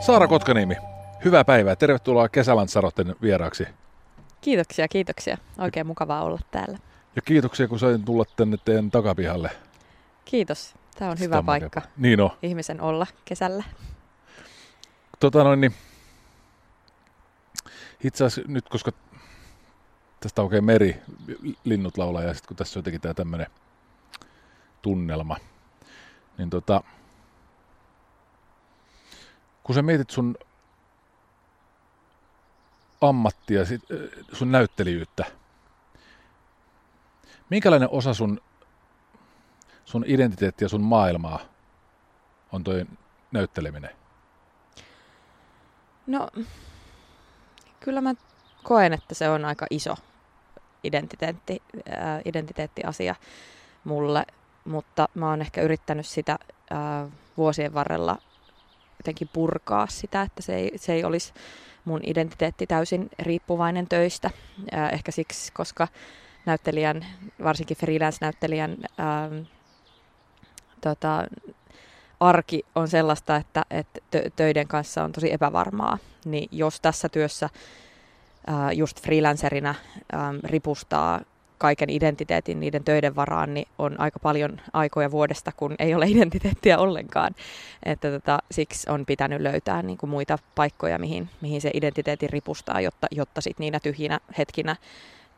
Saara Kotkaniemi, hyvää päivää. Tervetuloa Kesälansarotten vieraaksi. Kiitoksia, kiitoksia. Oikein mukavaa olla täällä. Ja kiitoksia, kun sain tulla tänne teidän takapihalle. Kiitos. Tämä on Sitä hyvä on paikka. Niin on. ihmisen olla kesällä. Tota noin, niin itse asiassa nyt, koska tästä on oikein meri, linnut laulaa ja sitten kun tässä on jotenkin tämä tämmöinen tunnelma, niin tota, kun sä mietit sun ammattia, äh, sun näyttelijyyttä, minkälainen osa sun, sun identiteettiä, sun maailmaa on toi näytteleminen? No, kyllä mä koen, että se on aika iso identiteetti, ää, identiteettiasia mulle, mutta mä oon ehkä yrittänyt sitä ää, vuosien varrella jotenkin purkaa sitä, että se ei, se ei olisi mun identiteetti täysin riippuvainen töistä. Ehkä siksi, koska näyttelijän, varsinkin freelance-näyttelijän ää, tota, arki on sellaista, että, tö- töiden kanssa on tosi epävarmaa, niin jos tässä työssä ää, just freelancerina ää, ripustaa kaiken identiteetin niiden töiden varaan, niin on aika paljon aikoja vuodesta, kun ei ole identiteettiä ollenkaan. Että tota, siksi on pitänyt löytää niin kuin muita paikkoja, mihin, mihin se identiteetin ripustaa, jotta, jotta sit niinä tyhjinä hetkinä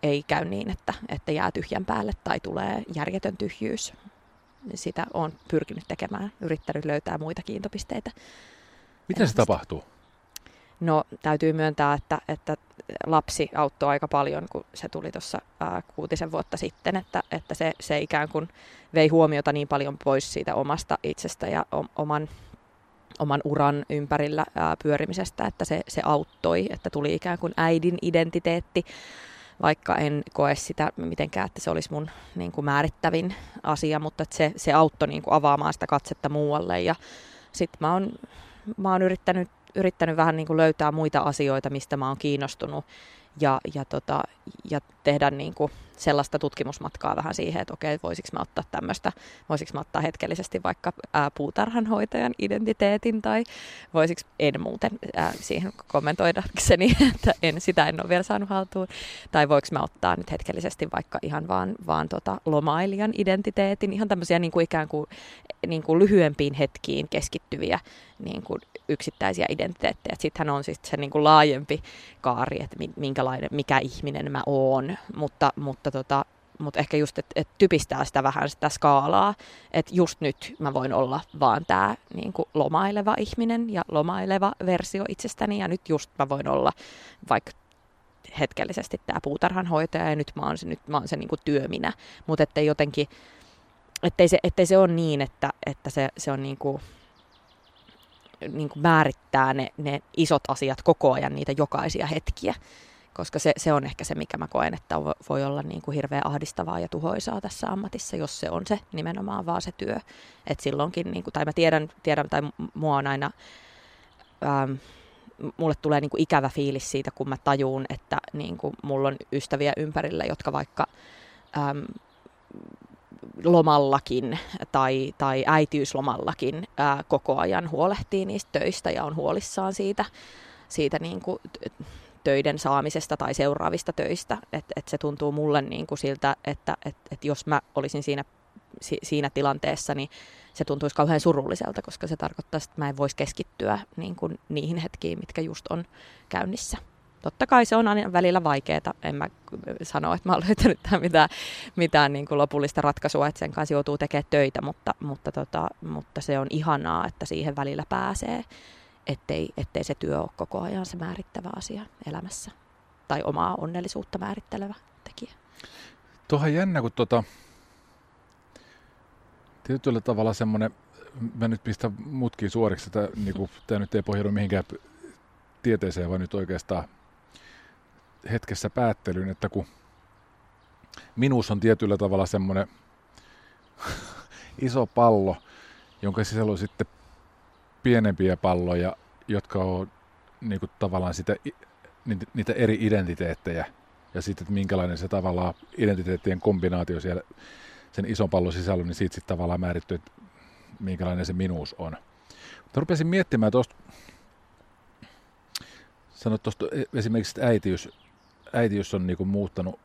ei käy niin, että, että jää tyhjän päälle tai tulee järjetön tyhjyys. Sitä on pyrkinyt tekemään, yrittänyt löytää muita kiintopisteitä. Miten se tapahtuu? No täytyy myöntää, että, että lapsi auttoi aika paljon, kun se tuli tuossa kuutisen vuotta sitten, että, että se, se ikään kuin vei huomiota niin paljon pois siitä omasta itsestä ja o- oman, oman uran ympärillä ää, pyörimisestä, että se, se auttoi, että tuli ikään kuin äidin identiteetti, vaikka en koe sitä mitenkään, että se olisi mun niin kuin määrittävin asia, mutta että se, se auttoi niin kuin avaamaan sitä katsetta muualle. Ja sitten mä oon, mä oon yrittänyt yrittänyt vähän niin kuin löytää muita asioita, mistä mä oon kiinnostunut ja, ja, tota, ja tehdä niin kuin sellaista tutkimusmatkaa vähän siihen, että okei, voisiko mä ottaa tämmöistä, voisiko mä ottaa hetkellisesti vaikka ää, puutarhanhoitajan identiteetin tai voisiko en muuten ää, siihen kommentoidakseni, että en, sitä en ole vielä saanut haltuun, tai voiko mä ottaa nyt hetkellisesti vaikka ihan vaan, vaan tota lomailijan identiteetin, ihan tämmöisiä niin kuin ikään kuin, niin kuin lyhyempiin hetkiin keskittyviä niin kuin yksittäisiä identiteettejä. Sittenhän on sitten se niin kuin laajempi kaari, että mi- minkälainen, mikä ihminen mä oon, mutta, mutta, tota, mutta ehkä just, että et typistää sitä vähän sitä skaalaa, että just nyt mä voin olla vaan tämä niin kuin lomaileva ihminen ja lomaileva versio itsestäni ja nyt just mä voin olla vaikka hetkellisesti tämä puutarhanhoitaja ja nyt mä oon se, nyt mä oon se niin kuin työminä, mutta ettei jotenkin, ettei se, ettei se ole niin, että, että se, se on niin kuin, niin kuin määrittää ne, ne isot asiat koko ajan, niitä jokaisia hetkiä. Koska se, se on ehkä se, mikä mä koen, että vo- voi olla niin kuin hirveän ahdistavaa ja tuhoisaa tässä ammatissa, jos se on se nimenomaan vaan se työ. Et silloinkin, niin kuin, tai mä tiedän, tiedän tai mua on aina, ähm, mulle tulee niin kuin ikävä fiilis siitä, kun mä tajuun, että niin kuin mulla on ystäviä ympärillä, jotka vaikka äm, lomallakin tai, tai äitiyslomallakin ää, koko ajan huolehtii niistä töistä ja on huolissaan siitä, siitä niin kuin töiden saamisesta tai seuraavista töistä. Et, et se tuntuu mulle niin kuin siltä, että et, et jos mä olisin siinä, si, siinä tilanteessa, niin se tuntuisi kauhean surulliselta, koska se tarkoittaa, että mä en voisi keskittyä niin kuin niihin hetkiin, mitkä just on käynnissä. totta kai se on aina välillä vaikeaa. En mä sano, että mä oon löytänyt tähän mitään, mitään niin kuin lopullista ratkaisua, että sen kanssa joutuu tekemään töitä, mutta, mutta, tota, mutta se on ihanaa, että siihen välillä pääsee, ettei, ettei se työ ole koko ajan se määrittävä asia elämässä tai omaa onnellisuutta määrittelevä tekijä. Tuohan jännä, kun tota, tietyllä tavalla semmoinen, mä nyt pistän mutkiin suoriksi, että niin tämä nyt ei pohjaudu mihinkään tieteeseen, vaan nyt oikeastaan hetkessä päättelyyn, että kun minuus on tietyllä tavalla semmoinen iso pallo, jonka sisällä on sitten pienempiä palloja, jotka on niin kuin tavallaan sitä, niitä eri identiteettejä ja sitten, että minkälainen se tavallaan identiteettien kombinaatio siellä sen ison pallon sisällä, niin siitä sitten tavallaan määrittyy, että minkälainen se minuus on. Mutta rupesin miettimään tuosta, sanoit tuosta e- esimerkiksi, että äitiys, äitiys on niinku muuttanut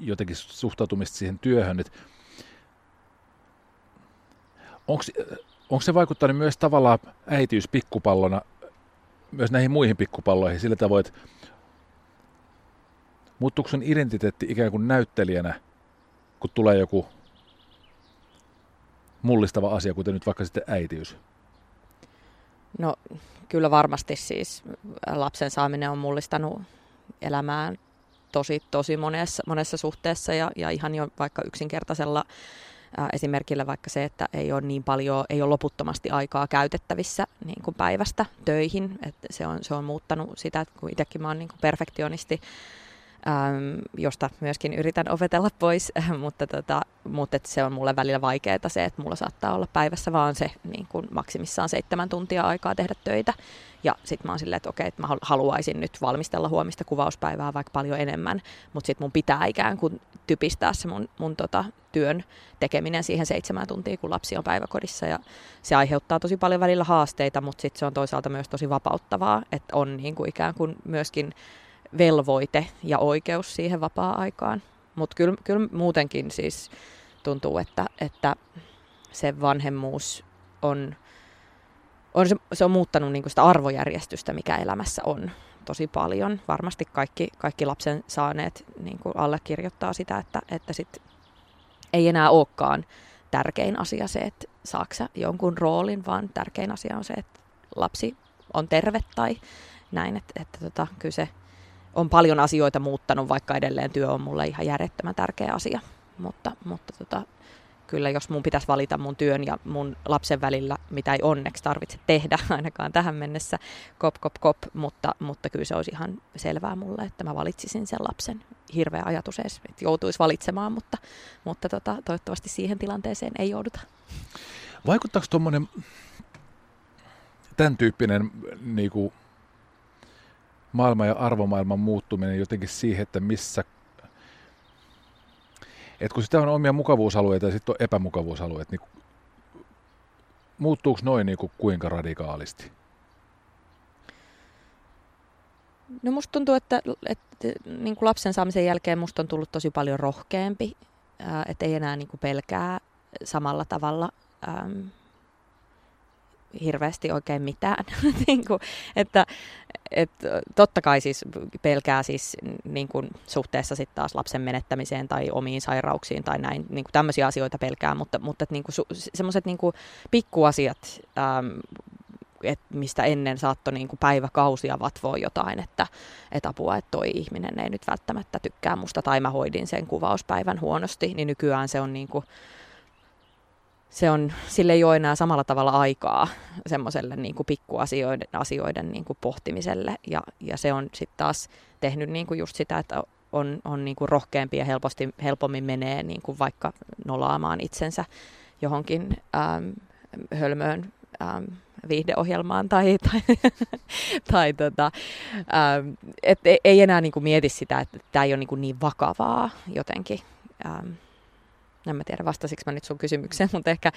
jotenkin suhtautumista siihen työhön, että onko se vaikuttanut myös tavallaan äitiys pikkupallona myös näihin muihin pikkupalloihin sillä tavoin, että muuttuuko sun identiteetti ikään kuin näyttelijänä, kun tulee joku mullistava asia, kuten nyt vaikka sitten äitiys? No kyllä varmasti siis lapsen saaminen on mullistanut elämään tosi, tosi monessa, monessa suhteessa ja, ja ihan jo vaikka yksinkertaisella esimerkillä vaikka se, että ei ole niin paljon, ei ole loputtomasti aikaa käytettävissä niin kuin päivästä töihin, että se on, se on muuttanut sitä, että kun itsekin mä oon niin kuin perfektionisti, ähm, josta myöskin yritän opetella pois, mutta, tota, mutta et se on mulle välillä vaikeaa se, että mulla saattaa olla päivässä vaan se niin kuin maksimissaan seitsemän tuntia aikaa tehdä töitä. Ja sitten mä oon silleen, että okei, että mä haluaisin nyt valmistella huomista kuvauspäivää vaikka paljon enemmän, mutta sitten mun pitää ikään kuin typistää se mun, mun tota, työn tekeminen siihen seitsemän tuntia, kun lapsi on päiväkodissa. Ja se aiheuttaa tosi paljon välillä haasteita, mutta sitten se on toisaalta myös tosi vapauttavaa, että on niin kuin ikään kuin myöskin velvoite ja oikeus siihen vapaa-aikaan. Mutta kyllä, kyllä muutenkin siis tuntuu, että, että se vanhemmuus on, on, se, se on muuttanut niin sitä arvojärjestystä, mikä elämässä on tosi paljon. Varmasti kaikki, kaikki lapsen saaneet niin allekirjoittaa sitä, että, että sit ei enää olekaan tärkein asia se, että saaksa jonkun roolin, vaan tärkein asia on se, että lapsi on terve tai näin. Että, että tota, kyllä se on paljon asioita muuttanut, vaikka edelleen työ on mulle ihan järjettömän tärkeä asia. Mutta, mutta tota, kyllä jos mun pitäisi valita mun työn ja mun lapsen välillä, mitä ei onneksi tarvitse tehdä ainakaan tähän mennessä, kop, kop, kop, mutta, mutta kyllä se olisi ihan selvää mulle, että mä valitsisin sen lapsen. Hirveä ajatus edes, että joutuisi valitsemaan, mutta, mutta tota, toivottavasti siihen tilanteeseen ei jouduta. Vaikuttaako tuommoinen tämän tyyppinen niin kuin maailman ja arvomaailman muuttuminen jotenkin siihen, että missä et kun sitä on omia mukavuusalueita ja sitten on epämukavuusalueet, niin muuttuuko noin niin kuin kuinka radikaalisti? No musta tuntuu, että, että niin kuin lapsen saamisen jälkeen musta on tullut tosi paljon rohkeampi, että ei enää niin kuin pelkää samalla tavalla hirveästi oikein mitään. niin kuin, että, et, totta kai siis pelkää siis niin kuin suhteessa sitten taas lapsen menettämiseen tai omiin sairauksiin tai näin, niin kuin tämmöisiä asioita pelkää, mutta, mutta niin kuin, semmoiset niin kuin pikkuasiat, äm, et mistä ennen saattoi niin kuin päiväkausia vatvoa jotain, että et apua, että toi ihminen ei nyt välttämättä tykkää musta tai mä hoidin sen kuvauspäivän huonosti, niin nykyään se on niin kuin, se on, sille ei ole enää samalla tavalla aikaa semmoiselle niin pikkuasioiden asioiden niin kuin pohtimiselle. Ja, ja se on sitten taas tehnyt niin kuin just sitä, että on, on niin kuin rohkeampi ja helposti, helpommin menee niin kuin vaikka nolaamaan itsensä johonkin äm, hölmöön äm, viihdeohjelmaan tai, tai, tai tota, äm, et ei enää niin kuin mieti sitä, että tämä ei ole niin, kuin niin vakavaa jotenkin. Äm, en mä tiedä vastasiko mä nyt sun kysymykseen, mutta ehkä,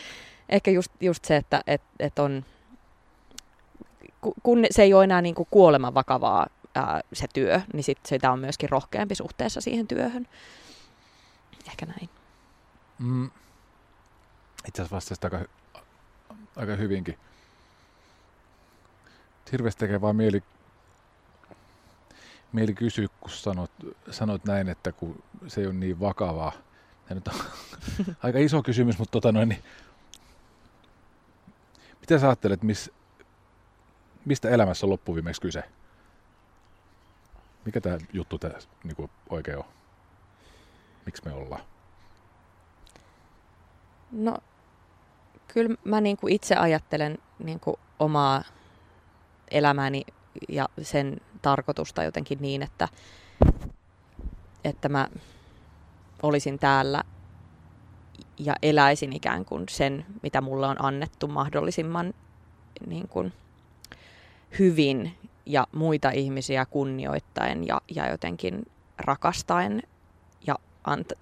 ehkä just, just se, että et, et on, kun se ei ole enää niin kuin kuoleman vakavaa ää, se työ, niin sit sitä on myöskin rohkeampi suhteessa siihen työhön. Ehkä näin. Mm. Itse asiassa vastasit aika, aika hyvinkin. Hirveästi tekee vaan mieli mieli kysyä, kun sanot, sanot näin, että kun se ei ole niin vakavaa. Tämä nyt on aika iso kysymys, mutta tota noin, niin mitä sä ajattelet, miss, mistä elämässä on loppuviimeksi kyse? Mikä tämä juttu tää, niin oikein on? Miksi me ollaan? No, kyllä mä niin kuin itse ajattelen niin kuin omaa elämääni ja sen tarkoitusta jotenkin niin, että, että mä olisin täällä ja eläisin ikään kuin sen, mitä mulle on annettu mahdollisimman niin kuin hyvin ja muita ihmisiä kunnioittaen ja, ja jotenkin rakastaen ja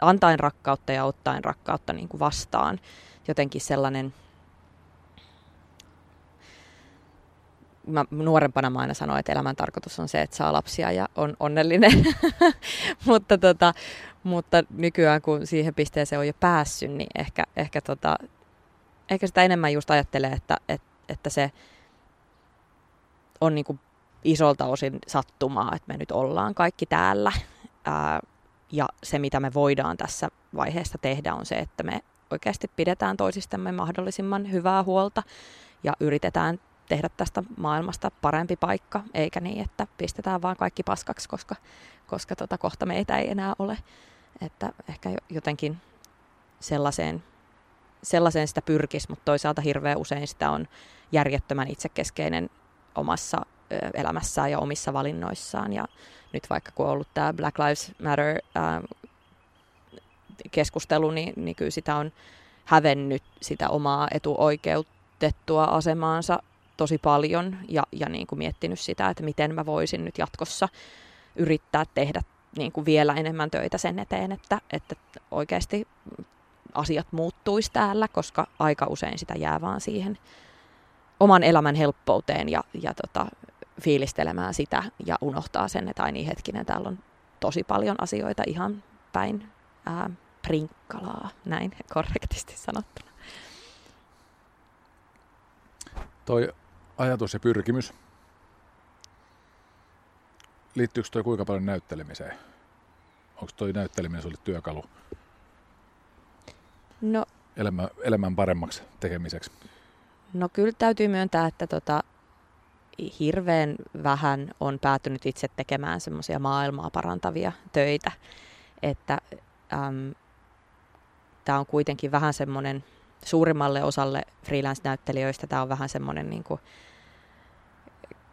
antaen rakkautta ja ottaen rakkautta niin kuin vastaan. Jotenkin sellainen mä nuorempana mä aina sanoin, että elämän tarkoitus on se, että saa lapsia ja on onnellinen. mutta, tota, mutta nykyään kun siihen pisteeseen on jo päässyt, niin ehkä, ehkä, tota, ehkä sitä enemmän just ajattelee, että, että, että se on niin kuin isolta osin sattumaa, että me nyt ollaan kaikki täällä. Ää, ja se, mitä me voidaan tässä vaiheessa tehdä, on se, että me oikeasti pidetään toisistamme mahdollisimman hyvää huolta ja yritetään tehdä tästä maailmasta parempi paikka, eikä niin, että pistetään vaan kaikki paskaksi, koska, koska tota, kohta meitä ei enää ole. Että ehkä jotenkin sellaiseen, sellaiseen sitä pyrkisi, mutta toisaalta hirveän usein sitä on järjettömän itsekeskeinen omassa elämässään ja omissa valinnoissaan. Ja nyt vaikka kun on ollut tämä Black Lives Matter ää, keskustelu, niin, niin kyllä sitä on hävennyt sitä omaa etuoikeutettua asemaansa tosi paljon ja, ja niin kuin miettinyt sitä, että miten mä voisin nyt jatkossa yrittää tehdä niin kuin vielä enemmän töitä sen eteen, että, että oikeasti asiat muuttuisi täällä, koska aika usein sitä jää vaan siihen oman elämän helppouteen ja, ja tota, fiilistelemään sitä ja unohtaa sen, että ai niin hetkinen, täällä on tosi paljon asioita ihan päin ää, prinkkalaa, näin korrektisti sanottuna. Toi ajatus ja pyrkimys, liittyykö toi kuinka paljon näyttelemiseen? Onko toi näytteleminen sulle työkalu no, elämän, elämän paremmaksi tekemiseksi? No kyllä täytyy myöntää, että tota, hirveän vähän on päätynyt itse tekemään semmoisia maailmaa parantavia töitä. Että tämä on kuitenkin vähän semmoinen, suurimmalle osalle freelance-näyttelijöistä tämä on vähän semmoinen niin kuin,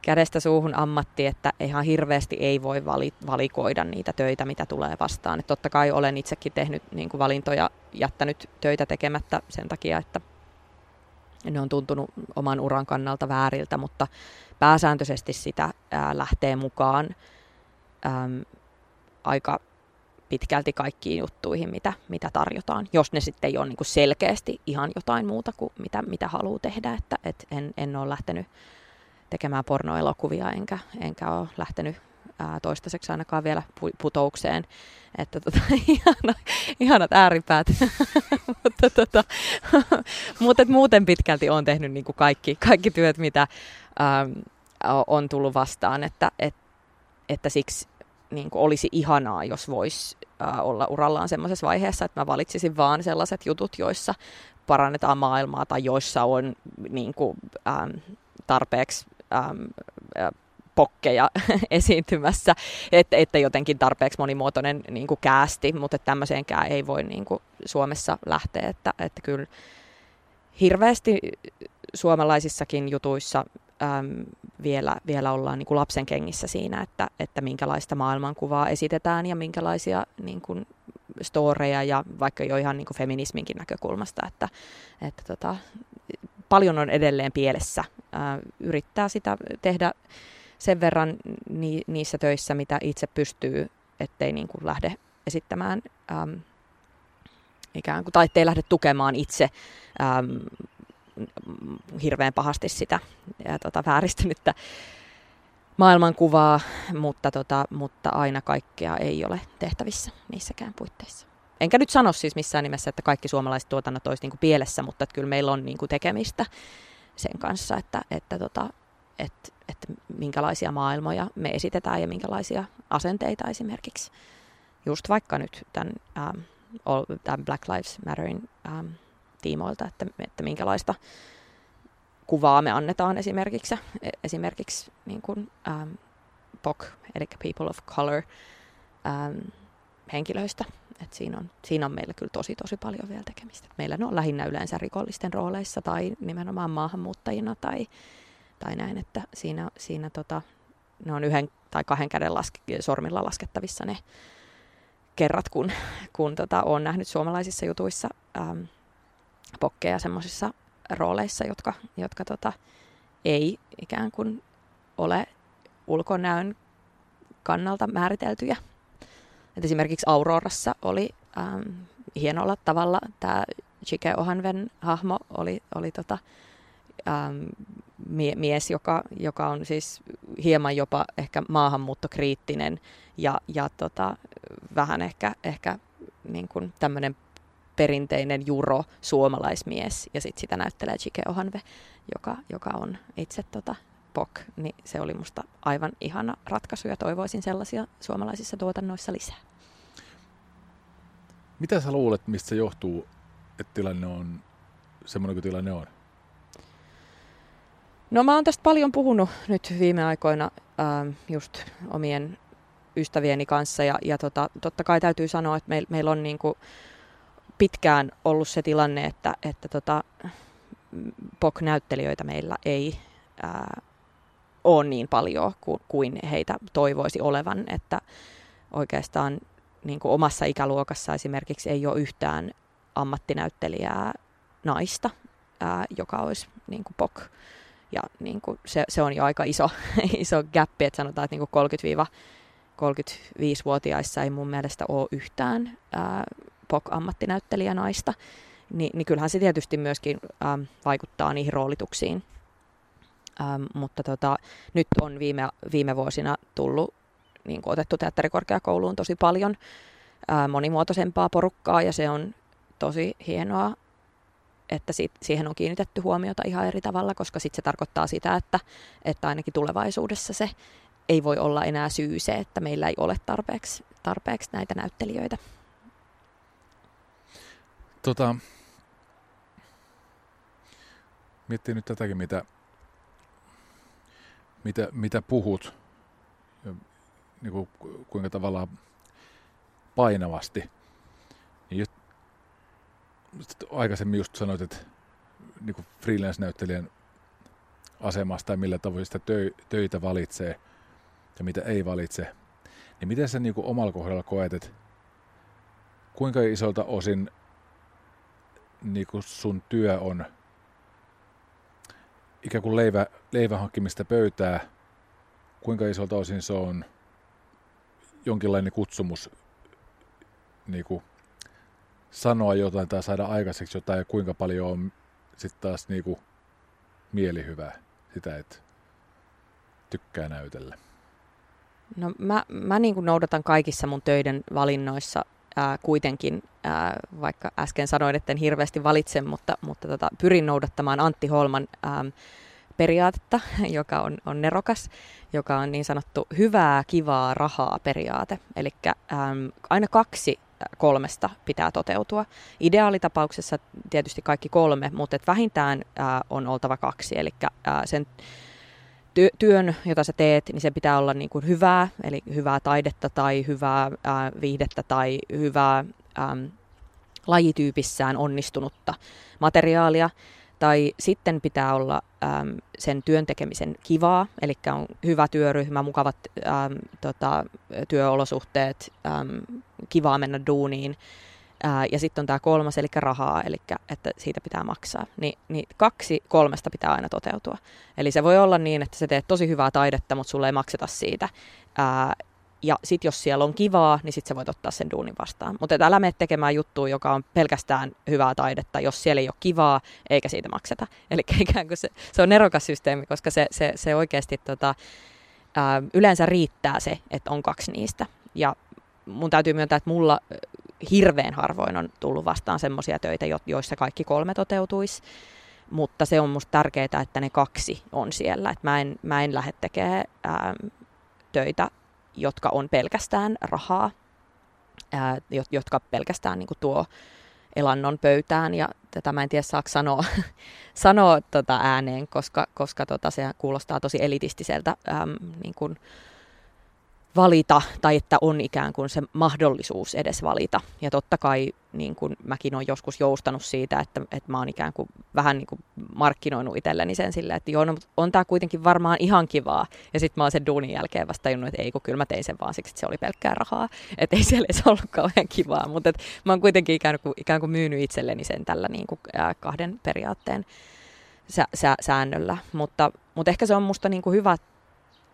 kädestä suuhun ammatti, että ihan hirveästi ei voi valikoida niitä töitä, mitä tulee vastaan. Että totta kai olen itsekin tehnyt niin kuin valintoja, jättänyt töitä tekemättä sen takia, että ne on tuntunut oman uran kannalta vääriltä, mutta pääsääntöisesti sitä ää, lähtee mukaan äm, aika pitkälti kaikkiin juttuihin, mitä, mitä tarjotaan, jos ne sitten ei ole niin kuin selkeästi ihan jotain muuta kuin mitä, mitä haluaa tehdä, että et en, en ole lähtenyt tekemään pornoelokuvia, enkä, enkä ole lähtenyt ää, toistaiseksi ainakaan vielä putoukseen. Että tota, ihana, ihanat ääripäät. mutta tota, mutta muuten pitkälti olen tehnyt niin kuin kaikki, kaikki työt, mitä ää, on tullut vastaan. Että, et, että siksi niin kuin olisi ihanaa, jos voisi olla urallaan sellaisessa vaiheessa, että mä valitsisin vaan sellaiset jutut, joissa parannetaan maailmaa tai joissa on niin kuin, ähm, tarpeeksi äm, pokkeja esiintymässä, että, että jotenkin tarpeeksi monimuotoinen niin kuin käästi, mutta tämmöiseenkään ei voi niin kuin Suomessa lähteä, että, että kyllä hirveästi suomalaisissakin jutuissa äm, vielä, vielä ollaan niin kuin lapsen kengissä siinä, että, että minkälaista maailmankuvaa esitetään ja minkälaisia niin kuin, storeja ja vaikka jo ihan niin kuin feminisminkin näkökulmasta, että, että tota, paljon on edelleen pielessä. Ää, yrittää sitä tehdä sen verran ni, niissä töissä, mitä itse pystyy, ettei niin kuin lähde esittämään äm, ikään kuin, tai ettei lähde tukemaan itse äm, hirveän pahasti sitä ja, tota, vääristynyttä maailmankuvaa, mutta, tota, mutta aina kaikkea ei ole tehtävissä niissäkään puitteissa. Enkä nyt sano siis missään nimessä, että kaikki suomalaiset tuotannot olisi niin kuin pielessä, mutta että kyllä meillä on niin kuin tekemistä sen kanssa, että, että, tota, että että minkälaisia maailmoja me esitetään ja minkälaisia asenteita esimerkiksi. Just vaikka nyt tämän, ähm, tämän Black Lives Matterin ähm, tiimoilta, että, että minkälaista kuvaa me annetaan esimerkiksi, e, esimerkiksi niin kuin, ähm, POC, eli People of Color, ähm, henkilöistä. Et siinä, on, siinä on meillä kyllä tosi tosi paljon vielä tekemistä. Meillä ne on lähinnä yleensä rikollisten rooleissa tai nimenomaan maahanmuuttajina tai, tai näin, että siinä, siinä tota, ne on yhden tai kahden käden laske, sormilla laskettavissa ne kerrat, kun, kun tota, olen nähnyt suomalaisissa jutuissa ähm, pokkeja semmoisissa rooleissa, jotka, jotka tota, ei ikään kuin ole ulkonäön kannalta määriteltyjä. Et esimerkiksi Aurorassa oli ähm, hienolla tavalla. Tämä Chike Ohanven hahmo oli, oli tota, ähm, mie- mies, joka, joka on siis hieman jopa ehkä maahanmuuttokriittinen ja, ja tota, vähän ehkä, ehkä niin kuin tämmöinen perinteinen juro suomalaismies. Ja sitten sitä näyttelee Chike Ohanve, joka, joka on itse tota, POK, niin se oli musta aivan ihana ratkaisu ja toivoisin sellaisia suomalaisissa tuotannoissa lisää. Mitä sä luulet, mistä se johtuu, että tilanne on semmoinen kuin tilanne on? No mä oon tästä paljon puhunut nyt viime aikoina ähm, just omien ystävieni kanssa ja, ja tota, totta kai täytyy sanoa, että meil, meillä on niinku pitkään ollut se tilanne, että, että tota, POK-näyttelijöitä meillä ei ää, ole niin paljon kuin, kuin heitä toivoisi olevan, että oikeastaan niin kuin omassa ikäluokassa esimerkiksi ei ole yhtään ammattinäyttelijää naista, ää, joka olisi niin kuin POK. Ja niin kuin se, se on jo aika iso, iso gappi, että sanotaan, että niin kuin 30-35-vuotiaissa ei mun mielestä ole yhtään ää, POK-ammattinäyttelijä naista. Ni, niin kyllähän se tietysti myöskin ää, vaikuttaa niihin roolituksiin. Ähm, mutta tota, nyt on viime, viime vuosina tullut niin kuin otettu teatterikorkeakouluun tosi paljon ää, monimuotoisempaa porukkaa ja se on tosi hienoa, että si- siihen on kiinnitetty huomiota ihan eri tavalla, koska sitten se tarkoittaa sitä, että, että ainakin tulevaisuudessa se ei voi olla enää syy se, että meillä ei ole tarpeeksi, tarpeeksi näitä näyttelijöitä. Tota, miettii nyt tätäkin, mitä, mitä, mitä puhut niin kuin, kuinka tavallaan painavasti. Niin just, aikaisemmin just sanoit, että niin freelance-näyttelijän asemasta tai millä tavoin sitä töitä valitsee ja mitä ei valitse. Niin miten sä niin kuin omalla kohdalla koet, että kuinka isolta osin niin kuin sun työ on ikään kuin leivä, leivän hankkimista pöytää, kuinka isolta osin se on – jonkinlainen kutsumus niin kuin sanoa jotain tai saada aikaiseksi jotain ja kuinka paljon on sitten taas niin kuin mielihyvää sitä, että tykkää näytellä? No mä, mä niin kuin noudatan kaikissa mun töiden valinnoissa ää, kuitenkin, ää, vaikka äsken sanoin, että en hirveästi valitse, mutta, mutta tota, pyrin noudattamaan Antti Holman ää, periaatetta, joka on, on nerokas, joka on niin sanottu hyvää, kivaa, rahaa periaate. Eli aina kaksi kolmesta pitää toteutua. Ideaalitapauksessa tietysti kaikki kolme, mutta et vähintään ää, on oltava kaksi. Eli sen työn, jota sä teet, niin se pitää olla niin kuin hyvää, eli hyvää taidetta tai hyvää ää, viihdettä tai hyvää ää, lajityypissään onnistunutta materiaalia. Tai sitten pitää olla äm, sen työn tekemisen kivaa, eli on hyvä työryhmä, mukavat äm, tota, työolosuhteet, äm, kivaa mennä duuniin. Ää, ja sitten on tämä kolmas, eli rahaa, eli että siitä pitää maksaa. Ni, niin kaksi kolmesta pitää aina toteutua. Eli se voi olla niin, että sä teet tosi hyvää taidetta, mutta sulle ei makseta siitä. Ää, ja sitten jos siellä on kivaa, niin sitten sä voit ottaa sen duunin vastaan. Mutta älä mene tekemään juttua, joka on pelkästään hyvää taidetta, jos siellä ei ole kivaa, eikä siitä makseta. Eli ikään kuin se, se on nerokas systeemi, koska se, se, se oikeasti tota, ää, yleensä riittää se, että on kaksi niistä. Ja mun täytyy myöntää, että mulla hirveän harvoin on tullut vastaan semmoisia töitä, joissa kaikki kolme toteutuisi. mutta se on musta tärkeää, että ne kaksi on siellä. Et mä, en, mä en lähde tekemään ää, töitä, jotka on pelkästään rahaa, ää, jotka pelkästään niin kuin tuo elannon pöytään. Ja tätä mä en tiedä saako sanoa, sanoa tota ääneen, koska, koska tota, se kuulostaa tosi elitistiseltä äm, niin kuin, valita tai että on ikään kuin se mahdollisuus edes valita. Ja totta kai niin kuin mäkin olen joskus joustanut siitä, että, että mä oon ikään kuin vähän niin kuin markkinoinut itselleni sen silleen, että joo, no, on tämä kuitenkin varmaan ihan kivaa. Ja sitten mä oon sen duunin jälkeen vasta tajunnut, että ei kun kyllä mä tein sen vaan siksi, että se oli pelkkää rahaa. Että ei siellä edes ollut kauhean kivaa, mutta että mä oon kuitenkin ikään kuin, ikään kuin myynyt itselleni sen tällä niin kuin, kahden periaatteen sä, sä, säännöllä. Mutta, mutta ehkä se on musta niin kuin hyvä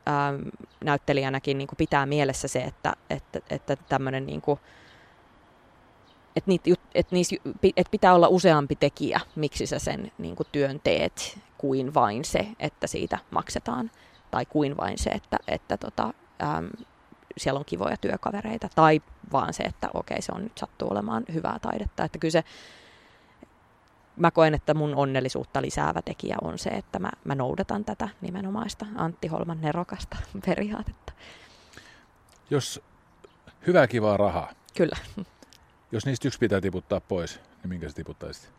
ähm, näyttelijänäkin niin kuin pitää mielessä se, että, että, että tämmöinen niin että, niissä, että pitää olla useampi tekijä, miksi sä sen niin kuin työn teet, kuin vain se, että siitä maksetaan. Tai kuin vain se, että, että tota, äm, siellä on kivoja työkavereita. Tai vaan se, että okei, se on nyt sattuu olemaan hyvää taidetta. Että kyllä se, mä koen, että mun onnellisuutta lisäävä tekijä on se, että mä, mä noudatan tätä nimenomaista Antti Holman nerokasta periaatetta. Jos hyvää kivaa rahaa. Kyllä. Jos niistä yksi pitää tiputtaa pois, niin minkä se tiputtaisit?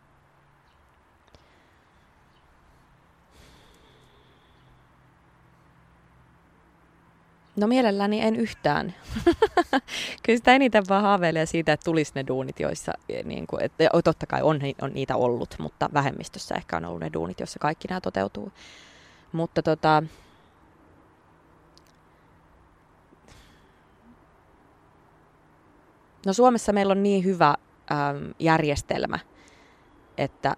No mielelläni en yhtään. Kyllä sitä eniten vaan haaveilee siitä, että tulisi ne duunit, joissa, eh, niin kuin, että, totta kai on, on niitä ollut, mutta vähemmistössä ehkä on ollut ne duunit, joissa kaikki nämä toteutuu. Mutta tota, No Suomessa meillä on niin hyvä äm, järjestelmä, että,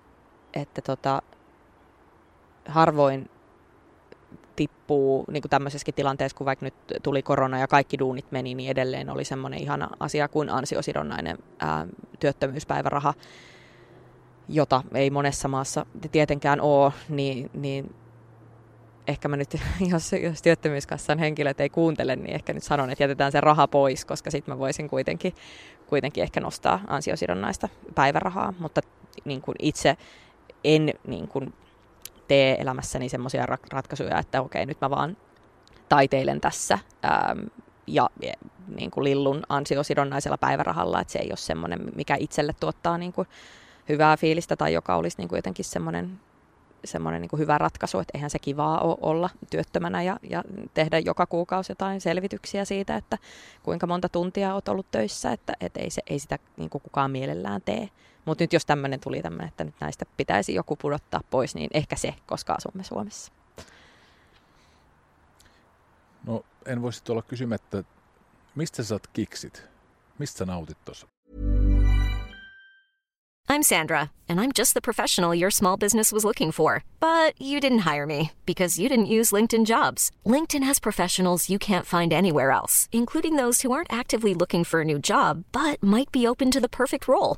että tota, harvoin tippuu niin kuin tämmöisessäkin tilanteessa, kun vaikka nyt tuli korona ja kaikki duunit meni, niin edelleen oli semmoinen ihana asia kuin ansiosidonnainen ää, työttömyyspäiväraha, jota ei monessa maassa tietenkään ole, niin, niin ehkä mä nyt, jos, jos työttömyyskassan henkilöt ei kuuntele, niin ehkä nyt sanon, että jätetään se raha pois, koska sitten mä voisin kuitenkin, kuitenkin ehkä nostaa ansiosidonnaista päivärahaa, mutta niin kuin itse en niin kuin tee elämässäni semmoisia ratkaisuja, että okei, nyt mä vaan taiteilen tässä ähm, ja niin kuin lillun ansiosidonnaisella päivärahalla, että se ei ole semmoinen, mikä itselle tuottaa niin kuin hyvää fiilistä tai joka olisi niin kuin jotenkin semmoinen semmoinen niin hyvä ratkaisu, että eihän se kivaa ole olla työttömänä ja, ja tehdä joka kuukausi jotain selvityksiä siitä, että kuinka monta tuntia olet ollut töissä, että et ei, se, ei sitä niin kuin kukaan mielellään tee. Mutta nyt jos tämmöinen tuli tämmöinen, että nyt näistä pitäisi joku pudottaa pois, niin ehkä se, koska asumme Suomessa. No en voisi olla kysymättä, mistä sä saat kiksit? Mistä sä nautit tuossa? I'm Sandra, and I'm just the professional your small business was looking for. But you didn't hire me because you didn't use LinkedIn jobs. LinkedIn has professionals you can't find anywhere else, including those who aren't actively looking for a new job, but might be open to the perfect role,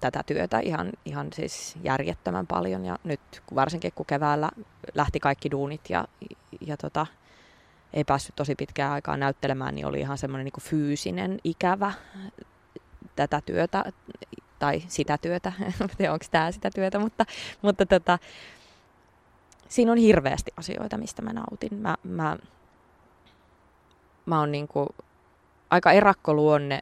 tätä työtä ihan, ihan siis järjettömän paljon ja nyt varsinkin kun keväällä lähti kaikki duunit ja, ja tota, ei päässyt tosi pitkään aikaa näyttelemään, niin oli ihan semmoinen niin fyysinen ikävä tätä työtä tai sitä työtä, onko tämä sitä työtä, mutta, mutta tota, siinä on hirveästi asioita, mistä mä nautin. Mä, mä, mä oon niin kuin aika erakkoluonne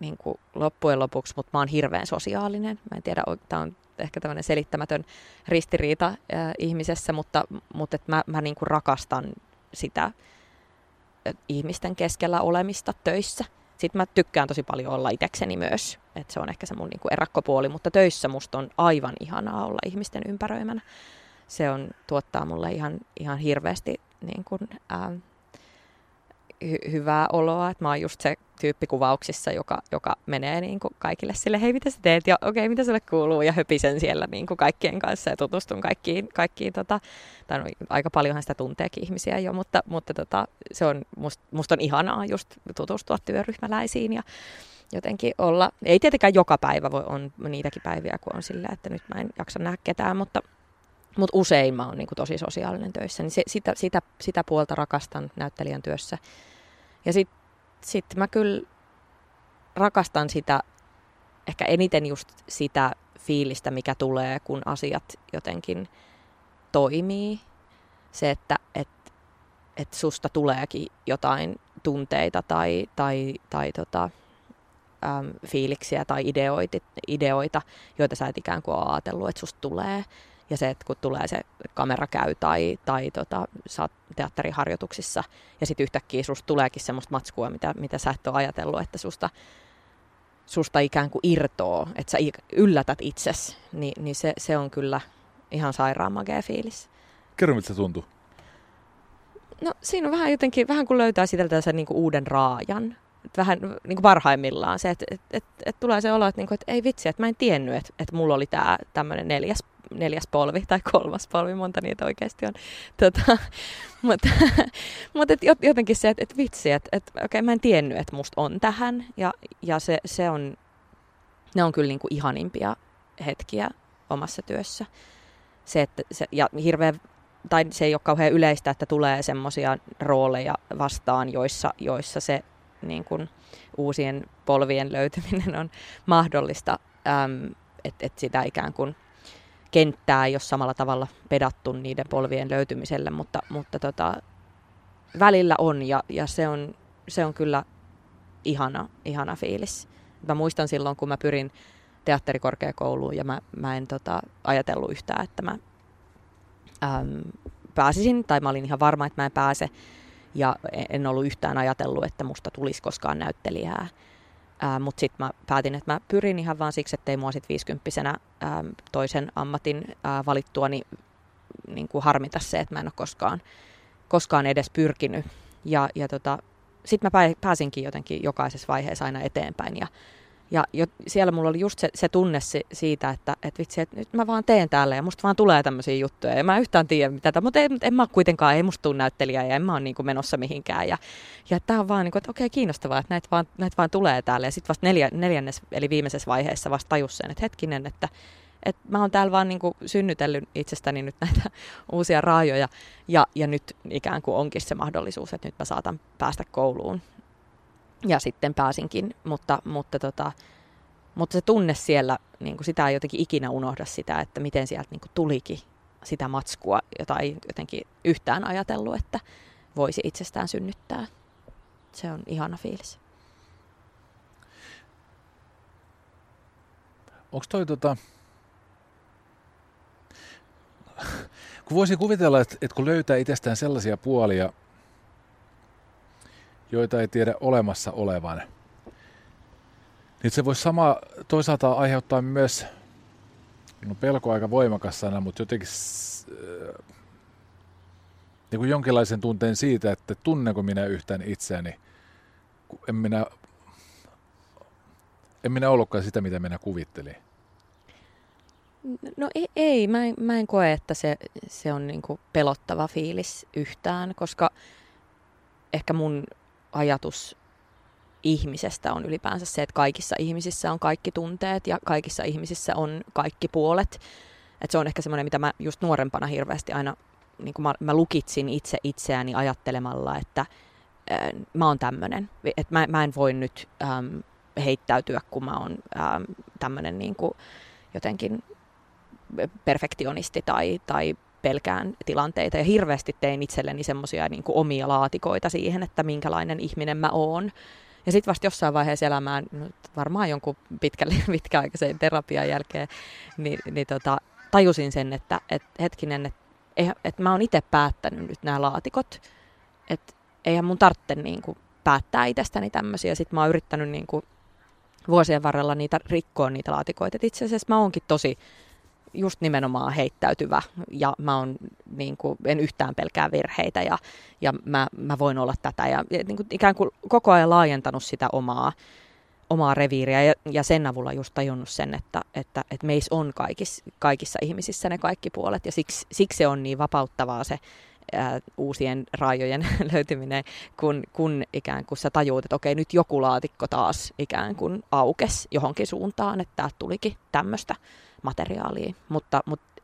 niin kuin loppujen lopuksi, mutta mä oon hirveän sosiaalinen. Mä en tiedä, tämä on ehkä tämmöinen selittämätön ristiriita äh, ihmisessä, mutta, mutta et mä, mä niin kuin rakastan sitä ihmisten keskellä olemista töissä. Sitten mä tykkään tosi paljon olla itsekseni myös, että se on ehkä se mun niin kuin erakkopuoli, mutta töissä musta on aivan ihanaa olla ihmisten ympäröimänä. Se on, tuottaa mulle ihan, ihan hirveästi niin kuin, ää, hy- hyvää oloa, että mä oon just se tyyppi kuvauksissa, joka, joka menee niin kuin kaikille sille, hei mitä sä teet? Ja okei okay, mitä sulle kuuluu? Ja höpisen siellä niin kuin kaikkien kanssa ja tutustun kaikkiin, kaikkiin tota, tai no, aika paljonhan sitä tunteekin ihmisiä jo, mutta, mutta tota, se on, must, musta on ihanaa just tutustua työryhmäläisiin ja jotenkin olla, ei tietenkään joka päivä voi, on niitäkin päiviä, kun on silleen, että nyt mä en jaksa nähdä ketään, mutta, mutta usein mä oon niin tosi sosiaalinen töissä, niin se, sitä, sitä, sitä puolta rakastan näyttelijän työssä. Ja sitten sit mä kyllä rakastan sitä, ehkä eniten just sitä fiilistä, mikä tulee, kun asiat jotenkin toimii. Se, että et, et susta tuleekin jotain tunteita tai, tai, tai tota, äm, fiiliksiä tai ideoita, ideoita, joita sä et ikään kuin ole ajatellut, että susta tulee. Ja se, että kun tulee se kamera käy tai, tai tota, sä oot teatteriharjoituksissa ja sitten yhtäkkiä susta tuleekin semmoista matskua, mitä, mitä sä et ole ajatellut, että susta, susta ikään kuin irtoo, että sä yllätät itses, niin, niin se, se on kyllä ihan sairaan magea fiilis. Kerro, miltä se tuntuu. No siinä on vähän jotenkin, vähän kun löytää sitä sen niin kuin uuden raajan vähän niin kuin parhaimmillaan se, että et, et, et tulee se olo, että, niin kuin, että ei vitsi, että mä en tiennyt, että, että mulla oli tämä tämmöinen neljäs, neljäs polvi tai kolmas polvi, monta niitä oikeasti on. Tota, mutta mutta et jotenkin se, että, että vitsi, että, että okei, okay, mä en tiennyt, että musta on tähän ja, ja se, se on, ne on kyllä niin kuin ihanimpia hetkiä omassa työssä. Se, että se, ja hirveän tai se ei ole kauhean yleistä, että tulee semmoisia rooleja vastaan, joissa, joissa se niin kuin uusien polvien löytyminen on mahdollista, että et sitä ikään kuin kenttää ei ole samalla tavalla pedattu niiden polvien löytymiselle, mutta, mutta tota, välillä on ja, ja se, on, se on kyllä ihana, ihana fiilis. Mä muistan silloin, kun mä pyrin teatterikorkeakouluun ja mä, mä en tota, ajatellut yhtään, että mä äm, pääsisin, tai mä olin ihan varma, että mä en pääse ja en ollut yhtään ajatellut, että musta tulisi koskaan näyttelijää. Mutta sitten mä päätin, että mä pyrin ihan vaan siksi, ettei mua sitten viisikymppisenä ää, toisen ammatin valittua, niin kuin harmita se, että mä en ole koskaan, koskaan edes pyrkinyt. Ja, ja tota, sitten mä pääsinkin jotenkin jokaisessa vaiheessa aina eteenpäin ja ja jo, siellä mulla oli just se, se tunne si, siitä, että et vitsi, että nyt mä vaan teen täällä ja musta vaan tulee tämmöisiä juttuja. Ja mä en yhtään tiedä mitä, mutta en, en mä kuitenkaan, ei musta tule näyttelijä ja en mä ole niin menossa mihinkään. Ja, ja tää on vaan niin kuin, että okei, kiinnostavaa, että näitä vaan, näitä vaan tulee täällä. Ja sitten vasta neljä, neljännes, eli viimeisessä vaiheessa vasta tajus sen, että hetkinen, että, että mä oon täällä vaan niin kuin synnytellyt itsestäni nyt näitä uusia raajoja ja, ja nyt ikään kuin onkin se mahdollisuus, että nyt mä saatan päästä kouluun ja sitten pääsinkin, mutta, mutta, tota, mutta se tunne siellä, niin kuin sitä ei jotenkin ikinä unohda sitä, että miten sieltä niin kuin tulikin sitä matskua, jota ei jotenkin yhtään ajatellut, että voisi itsestään synnyttää. Se on ihana fiilis. Onko toi tota... kun voisi kuvitella, että, että kun löytää itsestään sellaisia puolia, joita ei tiedä olemassa olevan. Niin se voisi sama toisaalta aiheuttaa myös, no pelko aika voimakas sana, mutta jotenkin äh, niin kuin jonkinlaisen tunteen siitä, että tunnenko minä yhtään itseäni, en minä, en minä ollutkaan sitä, mitä minä kuvittelin. No ei, ei mä, en, mä en koe, että se, se on niin pelottava fiilis yhtään, koska ehkä mun ajatus ihmisestä on ylipäänsä se, että kaikissa ihmisissä on kaikki tunteet ja kaikissa ihmisissä on kaikki puolet. Et se on ehkä semmoinen, mitä mä just nuorempana hirveästi aina, niin mä, mä lukitsin itse itseäni ajattelemalla, että äh, mä oon tämmöinen. Että mä, mä en voi nyt ähm, heittäytyä, kun mä oon ähm, tämmöinen niin jotenkin perfektionisti tai, tai pelkään tilanteita ja hirveästi tein itselleni semmoisia niin omia laatikoita siihen, että minkälainen ihminen mä oon. Ja sitten vasta jossain vaiheessa elämään, no, varmaan jonkun pitkälle, pitkäaikaisen terapian jälkeen, niin, niin tota, tajusin sen, että et, hetkinen, että et, mä oon itse päättänyt nyt nämä laatikot, että eihän mun tarvitse niin kuin, päättää itsestäni tämmöisiä. Sitten mä oon yrittänyt niin kuin, vuosien varrella niitä rikkoa niitä laatikoita. Et itse asiassa mä oonkin tosi just nimenomaan heittäytyvä. Ja mä on, niin kuin, en yhtään pelkää virheitä ja, ja mä, mä voin olla tätä. Ja, niin kuin, ikään kuin koko ajan laajentanut sitä omaa, omaa reviiriä. Ja, ja sen avulla just tajunnut sen, että, että, että meissä on kaikissa, kaikissa ihmisissä ne kaikki puolet. Ja siksi, siksi se on niin vapauttavaa se ää, uusien rajojen löytyminen, kun, kun ikään kuin sä tajuut, että okei, nyt joku laatikko taas ikään kuin aukes johonkin suuntaan, että täältä tulikin tämmöistä materiaalia, mutta, mutta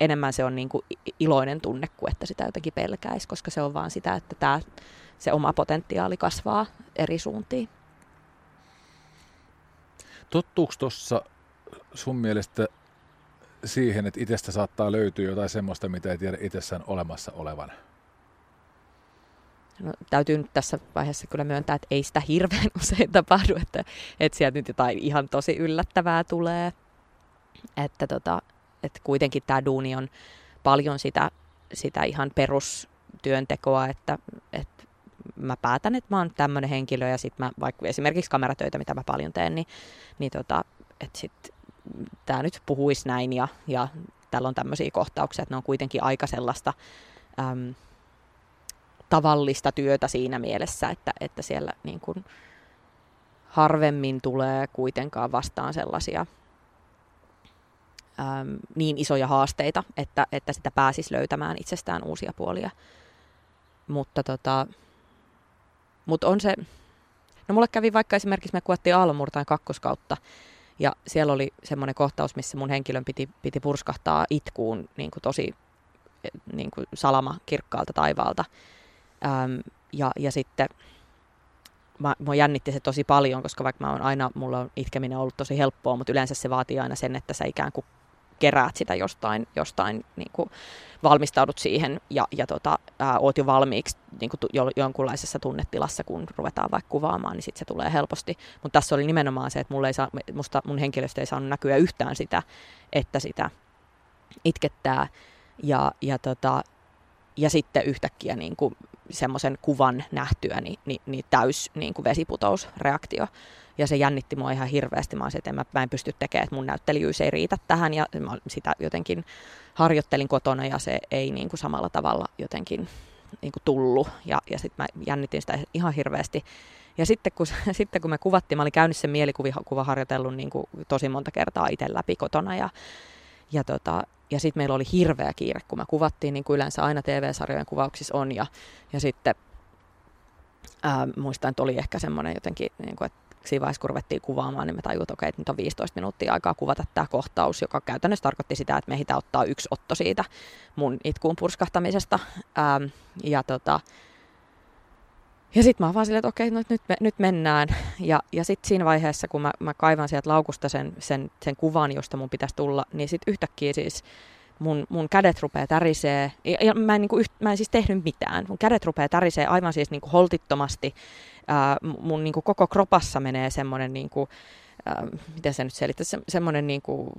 enemmän se on niin kuin iloinen tunne kuin että sitä jotenkin pelkäisi, koska se on vaan sitä, että tämä, se oma potentiaali kasvaa eri suuntiin. Tottuuko tuossa sun mielestä siihen, että itsestä saattaa löytyä jotain semmoista, mitä ei tiedä itsessään olemassa olevan? No, täytyy nyt tässä vaiheessa kyllä myöntää, että ei sitä hirveän usein tapahdu, että, että sieltä nyt jotain ihan tosi yllättävää tulee. Että, tota, että kuitenkin tämä duuni on paljon sitä, sitä ihan perustyöntekoa, että, että mä päätän, että mä oon tämmöinen henkilö ja sitten mä vaikka esimerkiksi kameratöitä, mitä mä paljon teen, niin, niin tota, että sitten tämä nyt puhuisi näin ja, ja täällä on tämmöisiä kohtauksia, että ne on kuitenkin aika sellaista äm, tavallista työtä siinä mielessä, että, että siellä niin kuin harvemmin tulee kuitenkaan vastaan sellaisia äm, niin isoja haasteita, että, että sitä pääsisi löytämään itsestään uusia puolia. Mutta tota, mut on se, no mulle kävi vaikka esimerkiksi, me kuvattiin Aallonmurtain kakkoskautta, ja siellä oli semmoinen kohtaus, missä mun henkilön piti, piti purskahtaa itkuun niin kuin tosi niin kuin salama kirkkaalta taivaalta. Ähm, ja, ja sitten mä, mua jännitti se tosi paljon, koska vaikka mä oon aina, mulla on itkeminen ollut tosi helppoa, mutta yleensä se vaatii aina sen, että sä ikään kuin keräät sitä jostain, jostain niin kuin valmistaudut siihen ja, ja tota, ää, oot jo valmiiksi niin kuin jo, jonkunlaisessa tunnetilassa, kun ruvetaan vaikka kuvaamaan, niin sitten se tulee helposti. Mutta tässä oli nimenomaan se, että mulla ei saa, musta mun henkilöstö ei saanut näkyä yhtään sitä, että sitä itkettää. Ja, ja, tota, ja sitten yhtäkkiä niin semmoisen kuvan nähtyä, niin, niin, niin täys niin kuin vesiputousreaktio. Ja se jännitti mua ihan hirveästi. Mä olisin, että mä, mä en pysty tekemään, että mun näyttelijyys ei riitä tähän. Ja mä sitä jotenkin harjoittelin kotona ja se ei niin kuin samalla tavalla jotenkin niin kuin tullut. Ja, ja sitten mä jännitin sitä ihan hirveästi. Ja sitten kun, sitten kun me kuvattiin, mä olin käynyt sen mielikuva harjoitellut niin kuin tosi monta kertaa itse läpi kotona. Ja, ja, tota, ja sitten meillä oli hirveä kiire, kun me kuvattiin, niin kuin yleensä aina TV-sarjojen kuvauksissa on. Ja, ja sitten ää, muistan, että oli ehkä semmoinen jotenkin, niin kuin, että siinä vaiheessa, kun ruvettiin kuvaamaan, niin me että okei, että nyt on 15 minuuttia aikaa kuvata tämä kohtaus, joka käytännössä tarkoitti sitä, että meitä ottaa yksi otto siitä mun itkuun purskahtamisesta. Ähm, ja tota, ja sitten mä vaan silleen, että okei, no, nyt, me, nyt mennään. Ja, ja sitten siinä vaiheessa, kun mä, mä kaivan sieltä laukusta sen, sen, sen kuvan, josta mun pitäisi tulla, niin sitten yhtäkkiä siis mun, mun kädet rupeaa tärisee. Ja, ja mä, en, niin kuin, mä en siis tehnyt mitään. Mun kädet rupeaa tärisee aivan siis niin kuin holtittomasti ää, mun niin kuin koko kropassa menee semmoinen, niin kuin, ää, miten se nyt selittää, se, semmoinen niin kuin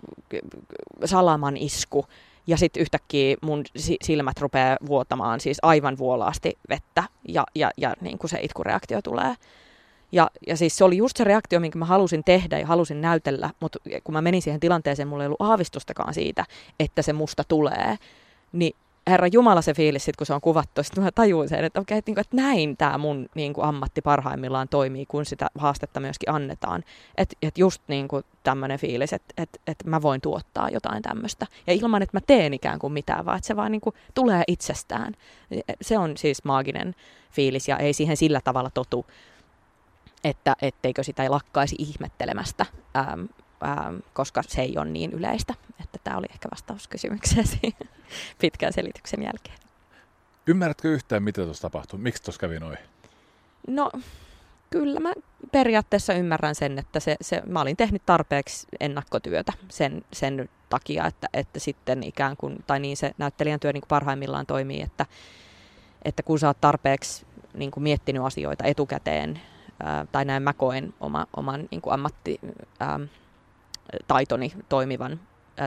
salaman isku. Ja sitten yhtäkkiä mun silmät rupeaa vuotamaan siis aivan vuolaasti vettä ja, ja, ja niin kuin se itkureaktio tulee. Ja, ja siis se oli just se reaktio, minkä mä halusin tehdä ja halusin näytellä, mutta kun mä menin siihen tilanteeseen, mulla ei ollut aavistustakaan siitä, että se musta tulee. Niin Herra Jumala se fiilis, sit, kun se on kuvattu, sitten mä tajuin sen, että okei, että, niin että näin tämä mun niin kuin ammatti parhaimmillaan toimii, kun sitä haastetta myöskin annetaan. Että et just niin kuin tämmöinen fiilis, että et, et mä voin tuottaa jotain tämmöistä. Ja ilman, että mä teen ikään kuin mitään, vaan että se vaan niin kuin tulee itsestään. Se on siis maaginen fiilis ja ei siihen sillä tavalla totu, että etteikö sitä ei lakkaisi ihmettelemästä. Ähm, ähm, koska se ei ole niin yleistä. Että tämä oli ehkä vastaus kysymykseesi pitkän selityksen jälkeen. Ymmärrätkö yhtään, mitä tuossa tapahtui? Miksi tuossa kävi noin? No, kyllä mä periaatteessa ymmärrän sen, että se, se, mä olin tehnyt tarpeeksi ennakkotyötä sen, sen takia, että, että sitten ikään kuin, tai niin se näyttelijän työ niin kuin parhaimmillaan toimii, että, että kun sä oot tarpeeksi niin kuin miettinyt asioita etukäteen, ää, tai näin mä koen oma, oman niin kuin ammatti, toimivan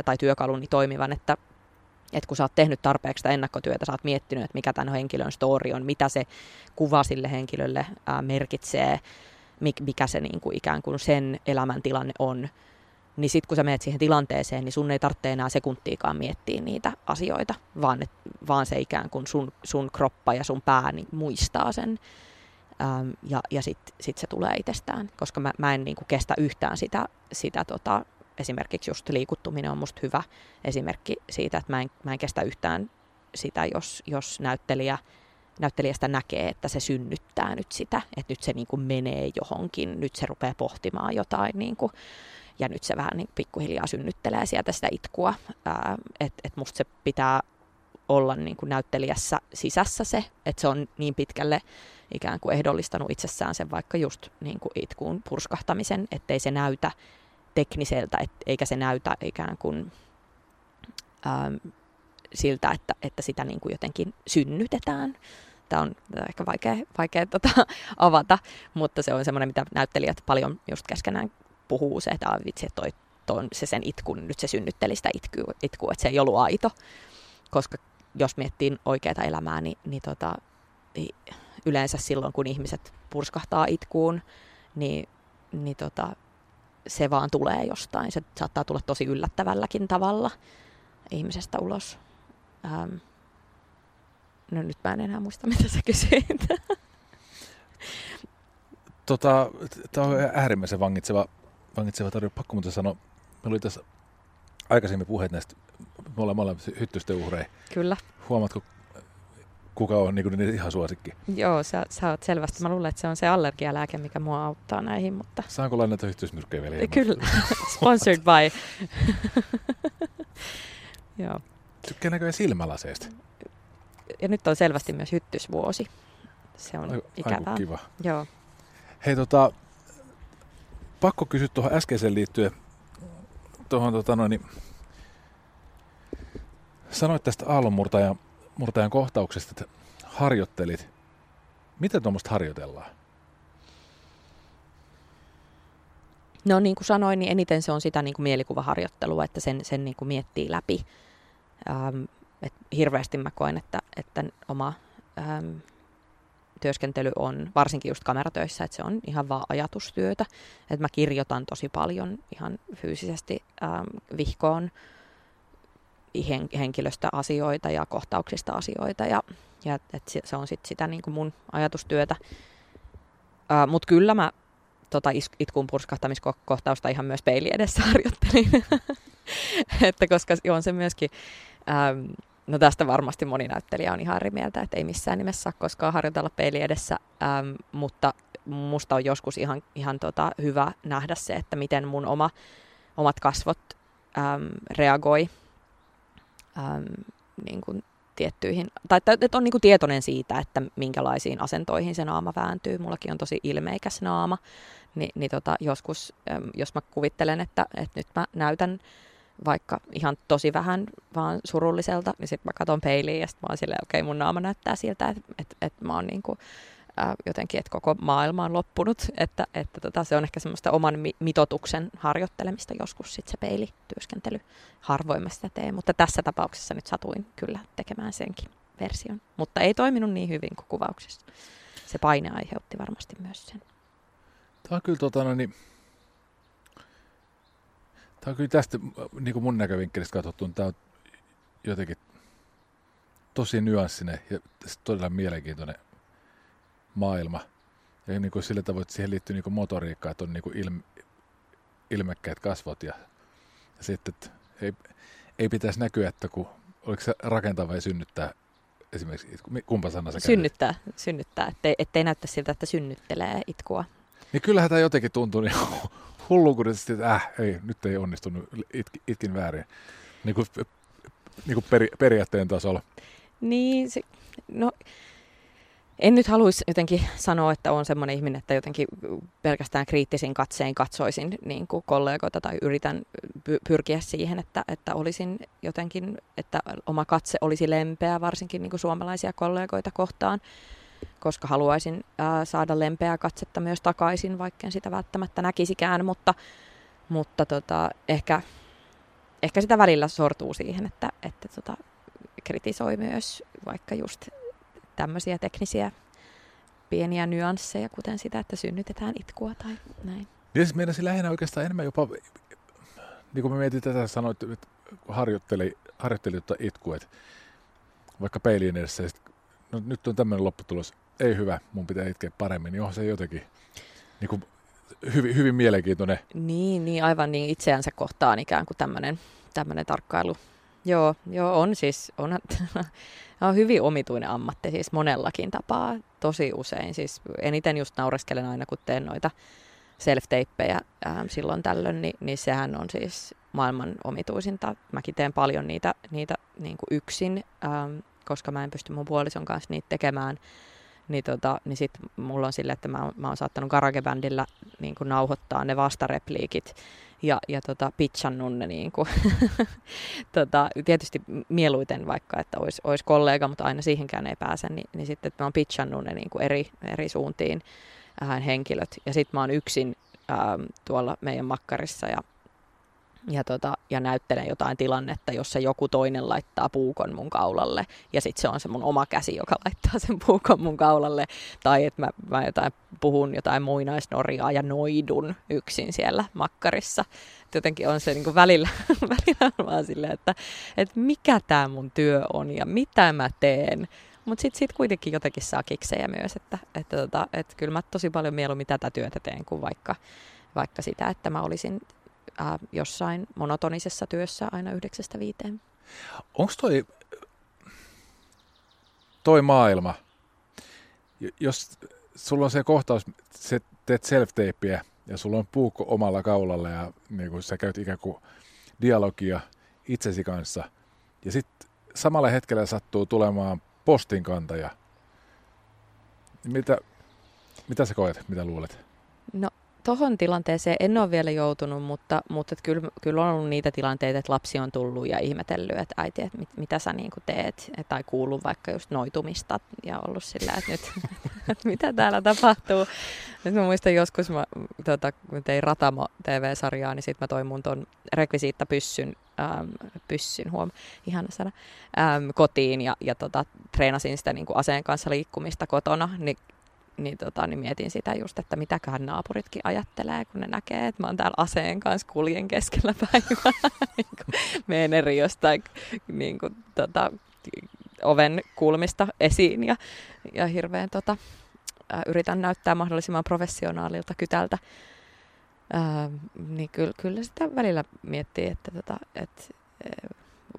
tai työkaluni toimivan, että, että kun sä oot tehnyt tarpeeksi sitä ennakkotyötä, sä oot miettinyt, että mikä tämän henkilön story on, mitä se kuva sille henkilölle ää, merkitsee, mikä se niin kuin ikään kuin sen elämäntilanne on, niin sitten kun sä menet siihen tilanteeseen, niin sun ei tarvitse enää sekuntiikaan miettiä niitä asioita, vaan, et, vaan se ikään kuin sun, sun kroppa ja sun pää niin muistaa sen. Ähm, ja ja sitten sit se tulee itsestään, koska mä, mä en niin kuin kestä yhtään sitä, sitä tota, esimerkiksi just liikuttuminen on musta hyvä esimerkki siitä, että mä en, mä en kestä yhtään sitä, jos, jos näyttelijä, näyttelijästä näkee, että se synnyttää nyt sitä, että nyt se niin kuin menee johonkin, nyt se rupeaa pohtimaan jotain niin kuin, ja nyt se vähän niin pikkuhiljaa synnyttelee sieltä sitä itkua. Että et musta se pitää olla niin kuin näyttelijässä sisässä se, että se on niin pitkälle ikään kuin ehdollistanut itsessään sen vaikka just niin kuin itkuun purskahtamisen, ettei se näytä tekniseltä, et, eikä se näytä ikään kuin ähm, siltä, että, että sitä niin kuin jotenkin synnytetään. Tämä on ehkä vaikea, vaikea tota, avata, mutta se on semmoinen, mitä näyttelijät paljon just keskenään puhuu, se, että vitsi, että toi, toi, se sen itkun, nyt se synnytteli sitä itkua, itku, että se ei ollut aito. Koska jos miettii oikeaa elämää, niin, niin, tota, niin yleensä silloin, kun ihmiset purskahtaa itkuun, niin, niin tota, se vaan tulee jostain. Se saattaa tulla tosi yllättävälläkin tavalla ihmisestä ulos. Ähm. No nyt mä en enää muista, mitä sä kysyit. Tota, Tämä on äärimmäisen vangitseva, vangitseva tarina. Pakko muuten sanoa, meillä oli tässä aikaisemmin puheet näistä, me ollaan molemmat hyttysten uhreja. Kyllä. Huomaatko, kuka on niin kuin, ihan suosikki? Joo, sä, sä oot selvästi. Mä luulen, että se on se allergialääke, mikä mua auttaa näihin. Mutta... Saanko lainata hyttysmyrkkejä vielä? Kyllä. Sponsored by. Joo. Tykkää näköjään silmälaseista. Ja nyt on selvästi myös hyttysvuosi. Se on Ai, ikävää. kiva. Joo. Hei tota, pakko kysyä tuohon äskeiseen liittyen, tuohon tota noin, niin, sanoit tästä aallonmurtajan murtajan kohtauksesta, että harjoittelit. Miten tuommoista harjoitellaan? No niin kuin sanoin, niin eniten se on sitä niin kuin mielikuvaharjoittelua, että sen, sen niin kuin miettii läpi. Ähm, et hirveästi mä koen, että, että oma ähm, työskentely on, varsinkin just kameratöissä, että se on ihan vaan ajatustyötä. Että mä kirjoitan tosi paljon ihan fyysisesti ähm, vihkoon hen, henkilöstä asioita ja kohtauksista asioita ja, ja et se on sit sitä niin kuin mun ajatustyötä. Mutta kyllä mä tota itkun purskahtamiskohtausta ihan myös peili edessä harjoittelin. että koska on se myöskin, ähm, no tästä varmasti moni näyttelijä on ihan eri mieltä, että ei missään nimessä saa koskaan harjoitella peili edessä, ähm, mutta musta on joskus ihan, ihan tota hyvä nähdä se, että miten mun oma, omat kasvot ähm, reagoi ähm, niin kuin tiettyihin, tai että on niin kuin tietoinen siitä, että minkälaisiin asentoihin se naama vääntyy. Mullakin on tosi ilmeikäs naama, Ni, niin tota, joskus, jos mä kuvittelen, että, että nyt mä näytän vaikka ihan tosi vähän vaan surulliselta, niin sitten mä katson peiliin ja sitten mä oon silleen, okei, okay, mun naama näyttää siltä, että, että, että mä oon niin kuin, ää, jotenkin, että koko maailma on loppunut, että, että tota, se on ehkä semmoista oman mi- mitotuksen harjoittelemista joskus sitten se peilityöskentely. Harvoin mä sitä teen, mutta tässä tapauksessa nyt satuin kyllä tekemään senkin version, mutta ei toiminut niin hyvin kuin kuvauksessa. Se paine aiheutti varmasti myös sen. Tämä on kyllä tota, no, niin, tämä on kyllä tästä niin kuin mun näkövinkkelistä katsottu, tämä on jotenkin tosi nyanssinen ja todella mielenkiintoinen maailma. Ja niin kuin sillä tavoin, että siihen liittyy niin kuin motoriikkaa, että on niin kuin ilme, ilmekkäät kasvot ja, ja sitten, että ei, ei pitäisi näkyä, että kun, oliko se rakentaa vai synnyttää esimerkiksi, kumpa sana se Synnyttää, käynyt? synnyttää, ettei, ettei näyttä siltä, että synnyttelee itkua. Niin kyllähän tämä jotenkin tuntuu niin hullukurisesti, että äh, ei, nyt ei onnistunut, itkin, itkin väärin. Niin kuin, niin kuin peri, periaatteen tasolla. Niin, se, no en nyt haluaisi jotenkin sanoa, että on semmoinen ihminen, että jotenkin pelkästään kriittisin katsein katsoisin niin kuin kollegoita tai yritän pyrkiä siihen, että, että olisin jotenkin, että oma katse olisi lempeä, varsinkin niin kuin suomalaisia kollegoita kohtaan, koska haluaisin ää, saada lempeää katsetta myös takaisin, vaikka en sitä välttämättä näkisikään, mutta, mutta tota, ehkä, ehkä sitä välillä sortuu siihen, että, että tota, kritisoi myös vaikka just tämmöisiä teknisiä pieniä nyansseja, kuten sitä, että synnytetään itkua tai näin. Niin siis meidän lähinnä oikeastaan enemmän jopa niin kuin mä mietin tätä, sanoit, että kun harjoitteli, harjoitteli jotta itku, että vaikka peiliin edessä, sit, no nyt on tämmöinen lopputulos, ei hyvä, mun pitää itkeä paremmin, niin onhan se jotenkin niin kuin, hyvin, hyvin mielenkiintoinen. Niin, niin, aivan niin itseänsä kohtaan ikään kuin tämmöinen, tämmöinen tarkkailu. Joo, joo, on siis, on, on hyvin omituinen ammatti siis monellakin tapaa, tosi usein. Siis eniten just naureskelen aina, kun teen noita self-teippejä ähm, silloin tällöin, niin, niin sehän on siis maailman omituisinta. Mäkin teen paljon niitä, niitä niin kuin yksin, ähm, koska mä en pysty mun puolison kanssa niitä tekemään. Niin, tota, niin sit mulla on sille, että mä, oon, mä oon saattanut garagebändillä niin kuin nauhoittaa ne vastarepliikit ja, ja tota, pitchannut ne niin kuin, tota, tietysti mieluiten vaikka, että olisi, olisi kollega, mutta aina siihenkään ei pääse, niin, niin sitten että mä oon pitchannut ne niin kuin eri, eri suuntiin äh, henkilöt. Ja sitten mä oon yksin äh, tuolla meidän makkarissa ja, ja, tota, ja näyttelen jotain tilannetta, jossa joku toinen laittaa puukon mun kaulalle. Ja sitten se on se mun oma käsi, joka laittaa sen puukon mun kaulalle. Tai että mä, mä jotain, puhun jotain muinaisnorjaa ja noidun yksin siellä makkarissa. Et jotenkin on se niin kuin välillä, välillä vaan silleen, että, että mikä tämä mun työ on ja mitä mä teen. Mutta sitten sit kuitenkin jotenkin saa kiksejä myös, että, että, tota, että kyllä mä tosi paljon mieluummin tätä työtä teen kuin vaikka, vaikka sitä, että mä olisin ää, jossain monotonisessa työssä aina yhdeksästä viiteen. Onko toi, toi maailma, jos sulla on se kohtaus, se teet self ja sulla on puukko omalla kaulalla ja niin kuin sä käyt ikään kuin dialogia itsesi kanssa ja sitten samalla hetkellä sattuu tulemaan postinkantaja. Mitä, mitä sä koet, mitä luulet? No tohon tilanteeseen en ole vielä joutunut, mutta, mutta kyllä, kyllä on ollut niitä tilanteita, että lapsi on tullut ja ihmetellyt, että äiti, että mit, mitä sä niin teet, tai kuuluu vaikka just noitumista ja ollut sillä, että nyt, mitä täällä tapahtuu. Nyt mä muistan joskus, mä tota, kun tein Ratamo TV-sarjaa, niin sitten mä toin mun ton rekvisiittapyssyn ähm, pyssyn, huom, ihana sana, ähm, kotiin ja, ja tota, treenasin sitä niin aseen kanssa liikkumista kotona, niin niin, tota, niin mietin sitä just, että mitäköhän naapuritkin ajattelee, kun ne näkee, että mä oon täällä aseen kanssa kuljen keskellä päivää. niin menen eri jostain niin kuin, tota, oven kulmista esiin ja, ja hirveän tota, yritän näyttää mahdollisimman professionaalilta kytältä. Äh, niin kyllä, kyllä sitä välillä miettii, että, tota, äh,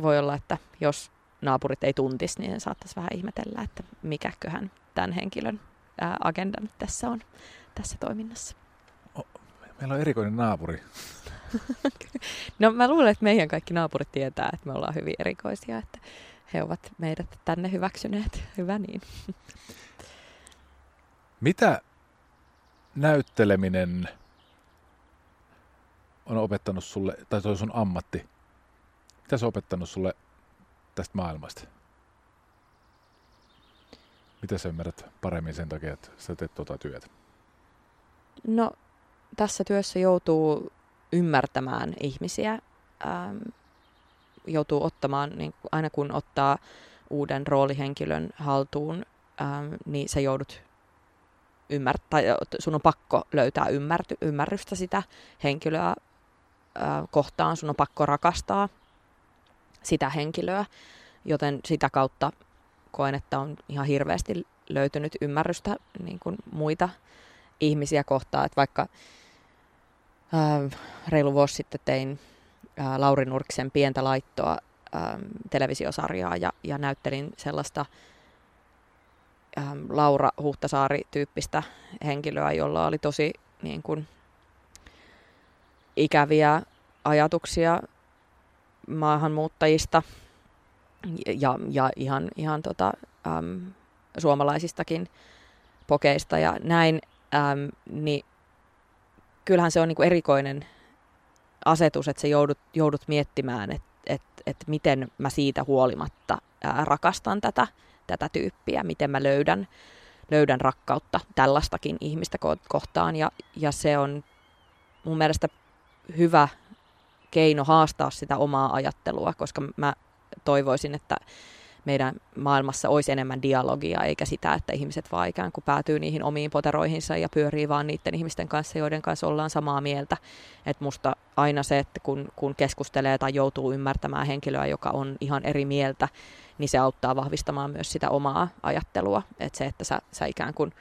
voi olla, että jos naapurit ei tuntisi, niin saattaisi vähän ihmetellä, että mikäköhän tämän henkilön agenda nyt tässä on tässä toiminnassa. Meillä on erikoinen naapuri. no mä luulen, että meidän kaikki naapurit tietää, että me ollaan hyvin erikoisia, että he ovat meidät tänne hyväksyneet. Hyvä niin. Mitä näytteleminen on opettanut sulle, tai toi sun ammatti, mitä se on opettanut sulle tästä maailmasta? Mitä sä ymmärrät paremmin sen takia, että sä teet tuota työtä? No, tässä työssä joutuu ymmärtämään ihmisiä, ähm, joutuu ottamaan, niin aina kun ottaa uuden roolihenkilön haltuun, ähm, niin sä joudut ymmärtää, sun on pakko löytää ymmärty, ymmärrystä sitä henkilöä äh, kohtaan, sun on pakko rakastaa sitä henkilöä, joten sitä kautta koen, että on ihan hirveästi löytynyt ymmärrystä niin kuin muita ihmisiä kohtaan. Että vaikka ää, reilu vuosi sitten tein ää, Lauri Nurksen pientä laittoa ää, televisiosarjaa ja, ja näyttelin sellaista ää, Laura Huhtasaari-tyyppistä henkilöä, jolla oli tosi niin kuin, ikäviä ajatuksia maahanmuuttajista – ja, ja ihan, ihan tota, äm, suomalaisistakin pokeista ja näin, äm, niin kyllähän se on niinku erikoinen asetus, että sä joudut, joudut miettimään, että et, et miten mä siitä huolimatta ää, rakastan tätä, tätä tyyppiä, miten mä löydän, löydän rakkautta tällaistakin ihmistä kohtaan. Ja, ja se on mun mielestä hyvä keino haastaa sitä omaa ajattelua, koska mä toivoisin, että meidän maailmassa olisi enemmän dialogia, eikä sitä, että ihmiset vaan ikään kuin päätyy niihin omiin poteroihinsa ja pyörii vaan niiden ihmisten kanssa, joiden kanssa ollaan samaa mieltä. Että musta aina se, että kun, kun keskustelee tai joutuu ymmärtämään henkilöä, joka on ihan eri mieltä, niin se auttaa vahvistamaan myös sitä omaa ajattelua. Että se, että sä, sä ikään kuin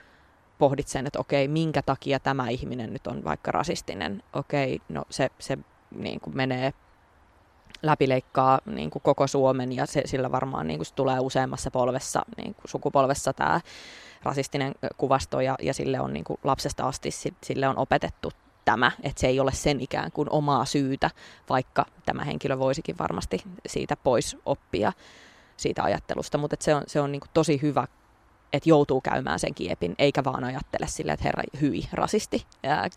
pohdit sen, että okei, minkä takia tämä ihminen nyt on vaikka rasistinen. Okei, no se, se niin kuin menee läpileikkaa niin kuin koko Suomen ja se, sillä varmaan niin kuin se tulee useammassa polvessa, niin kuin sukupolvessa tämä rasistinen kuvasto ja, ja sille on niin kuin lapsesta asti sille on opetettu tämä, että se ei ole sen ikään kuin omaa syytä, vaikka tämä henkilö voisikin varmasti siitä pois oppia siitä ajattelusta, mutta se on, se on niin kuin tosi hyvä, että joutuu käymään sen kiepin, eikä vaan ajattele silleen, että herra, hyi, rasisti,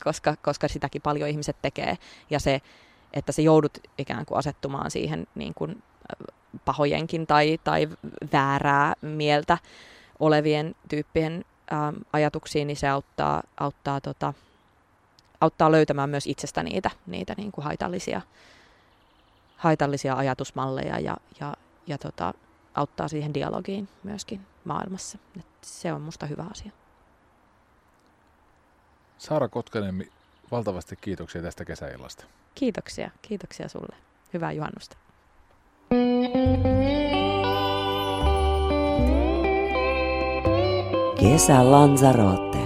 koska, koska sitäkin paljon ihmiset tekee, ja se, että se joudut ikään kuin asettumaan siihen niin kuin pahojenkin tai, tai väärää mieltä olevien tyyppien ä, ajatuksiin, niin se auttaa, auttaa, tota, auttaa löytämään myös itsestä niitä, niitä niin kuin haitallisia, haitallisia ajatusmalleja ja, ja, ja tota, auttaa siihen dialogiin myöskin maailmassa. Et se on musta hyvä asia. Saara Kotkanemi, valtavasti kiitoksia tästä kesäillasta. Kiitoksia, kiitoksia sulle. Hyvää juhannusta. Kesä Lanzarote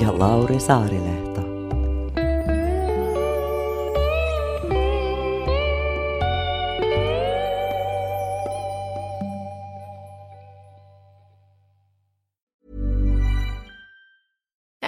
ja Lauri Saarilehto.